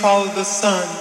follow the sun.